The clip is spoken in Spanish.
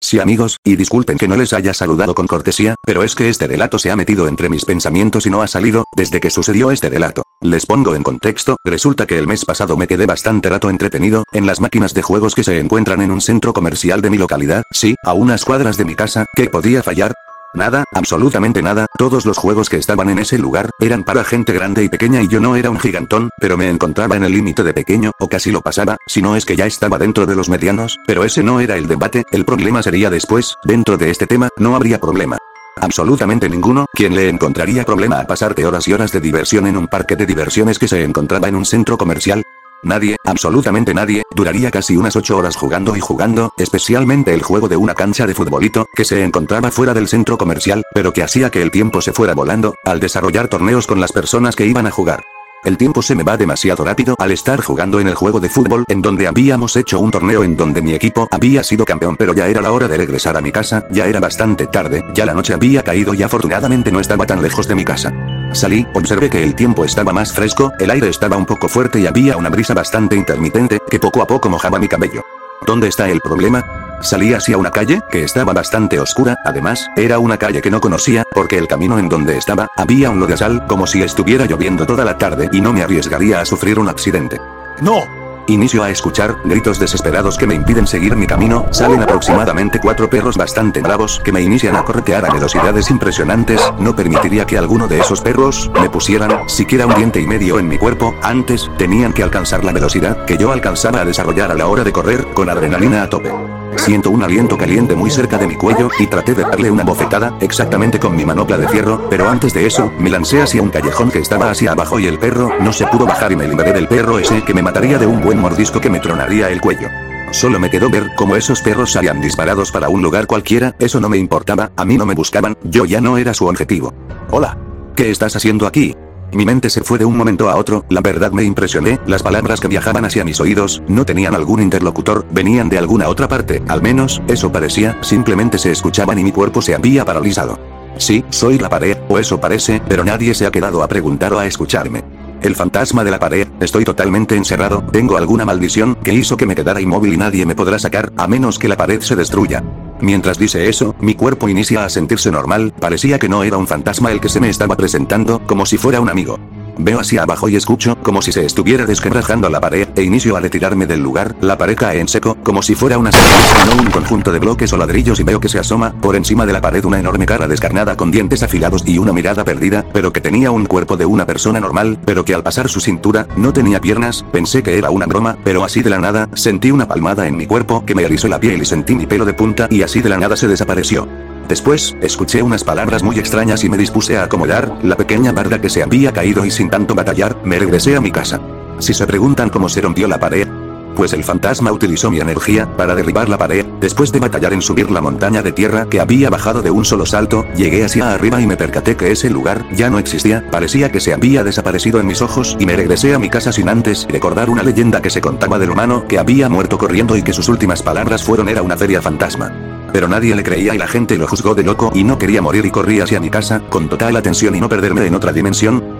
Sí amigos, y disculpen que no les haya saludado con cortesía, pero es que este relato se ha metido entre mis pensamientos y no ha salido, desde que sucedió este relato. Les pongo en contexto, resulta que el mes pasado me quedé bastante rato entretenido, en las máquinas de juegos que se encuentran en un centro comercial de mi localidad, sí, a unas cuadras de mi casa, ¿qué podía fallar? Nada, absolutamente nada, todos los juegos que estaban en ese lugar, eran para gente grande y pequeña y yo no era un gigantón, pero me encontraba en el límite de pequeño, o casi lo pasaba, si no es que ya estaba dentro de los medianos, pero ese no era el debate, el problema sería después, dentro de este tema, no habría problema. Absolutamente ninguno, quien le encontraría problema a pasarte horas y horas de diversión en un parque de diversiones que se encontraba en un centro comercial, Nadie, absolutamente nadie, duraría casi unas 8 horas jugando y jugando, especialmente el juego de una cancha de futbolito, que se encontraba fuera del centro comercial, pero que hacía que el tiempo se fuera volando, al desarrollar torneos con las personas que iban a jugar. El tiempo se me va demasiado rápido al estar jugando en el juego de fútbol en donde habíamos hecho un torneo en donde mi equipo había sido campeón pero ya era la hora de regresar a mi casa, ya era bastante tarde, ya la noche había caído y afortunadamente no estaba tan lejos de mi casa. Salí, observé que el tiempo estaba más fresco, el aire estaba un poco fuerte y había una brisa bastante intermitente, que poco a poco mojaba mi cabello. ¿Dónde está el problema? Salí hacia una calle, que estaba bastante oscura, además, era una calle que no conocía, porque el camino en donde estaba, había un lodazal, como si estuviera lloviendo toda la tarde y no me arriesgaría a sufrir un accidente. ¡No! Inicio a escuchar gritos desesperados que me impiden seguir mi camino, salen aproximadamente cuatro perros bastante bravos que me inician a corretear a velocidades impresionantes, no permitiría que alguno de esos perros me pusieran siquiera un diente y medio en mi cuerpo, antes tenían que alcanzar la velocidad que yo alcanzaba a desarrollar a la hora de correr con adrenalina a tope. Siento un aliento caliente muy cerca de mi cuello, y traté de darle una bofetada, exactamente con mi manopla de fierro, pero antes de eso, me lancé hacia un callejón que estaba hacia abajo y el perro, no se pudo bajar y me liberé del perro ese que me mataría de un buen mordisco que me tronaría el cuello. Solo me quedó ver cómo esos perros salían disparados para un lugar cualquiera, eso no me importaba, a mí no me buscaban, yo ya no era su objetivo. Hola. ¿Qué estás haciendo aquí? Mi mente se fue de un momento a otro, la verdad me impresioné, las palabras que viajaban hacia mis oídos, no tenían algún interlocutor, venían de alguna otra parte, al menos, eso parecía, simplemente se escuchaban y mi cuerpo se había paralizado. Sí, soy la pared, o eso parece, pero nadie se ha quedado a preguntar o a escucharme. El fantasma de la pared, estoy totalmente encerrado, tengo alguna maldición que hizo que me quedara inmóvil y nadie me podrá sacar, a menos que la pared se destruya. Mientras dice eso, mi cuerpo inicia a sentirse normal, parecía que no era un fantasma el que se me estaba presentando, como si fuera un amigo. Veo hacia abajo y escucho como si se estuviera desquebrajando la pared, e inicio a retirarme del lugar, la pared cae en seco, como si fuera una y no un conjunto de bloques o ladrillos y veo que se asoma, por encima de la pared una enorme cara descarnada con dientes afilados y una mirada perdida, pero que tenía un cuerpo de una persona normal, pero que al pasar su cintura, no tenía piernas, pensé que era una broma, pero así de la nada, sentí una palmada en mi cuerpo que me erizó la piel y sentí mi pelo de punta y así de la nada se desapareció. Después, escuché unas palabras muy extrañas y me dispuse a acomodar la pequeña barda que se había caído y sin tanto batallar, me regresé a mi casa. Si se preguntan cómo se rompió la pared, pues el fantasma utilizó mi energía para derribar la pared, después de batallar en subir la montaña de tierra que había bajado de un solo salto, llegué hacia arriba y me percaté que ese lugar ya no existía, parecía que se había desaparecido en mis ojos y me regresé a mi casa sin antes recordar una leyenda que se contaba del humano que había muerto corriendo y que sus últimas palabras fueron era una feria fantasma. Pero nadie le creía y la gente lo juzgó de loco y no quería morir y corrí hacia mi casa, con total atención y no perderme en otra dimensión,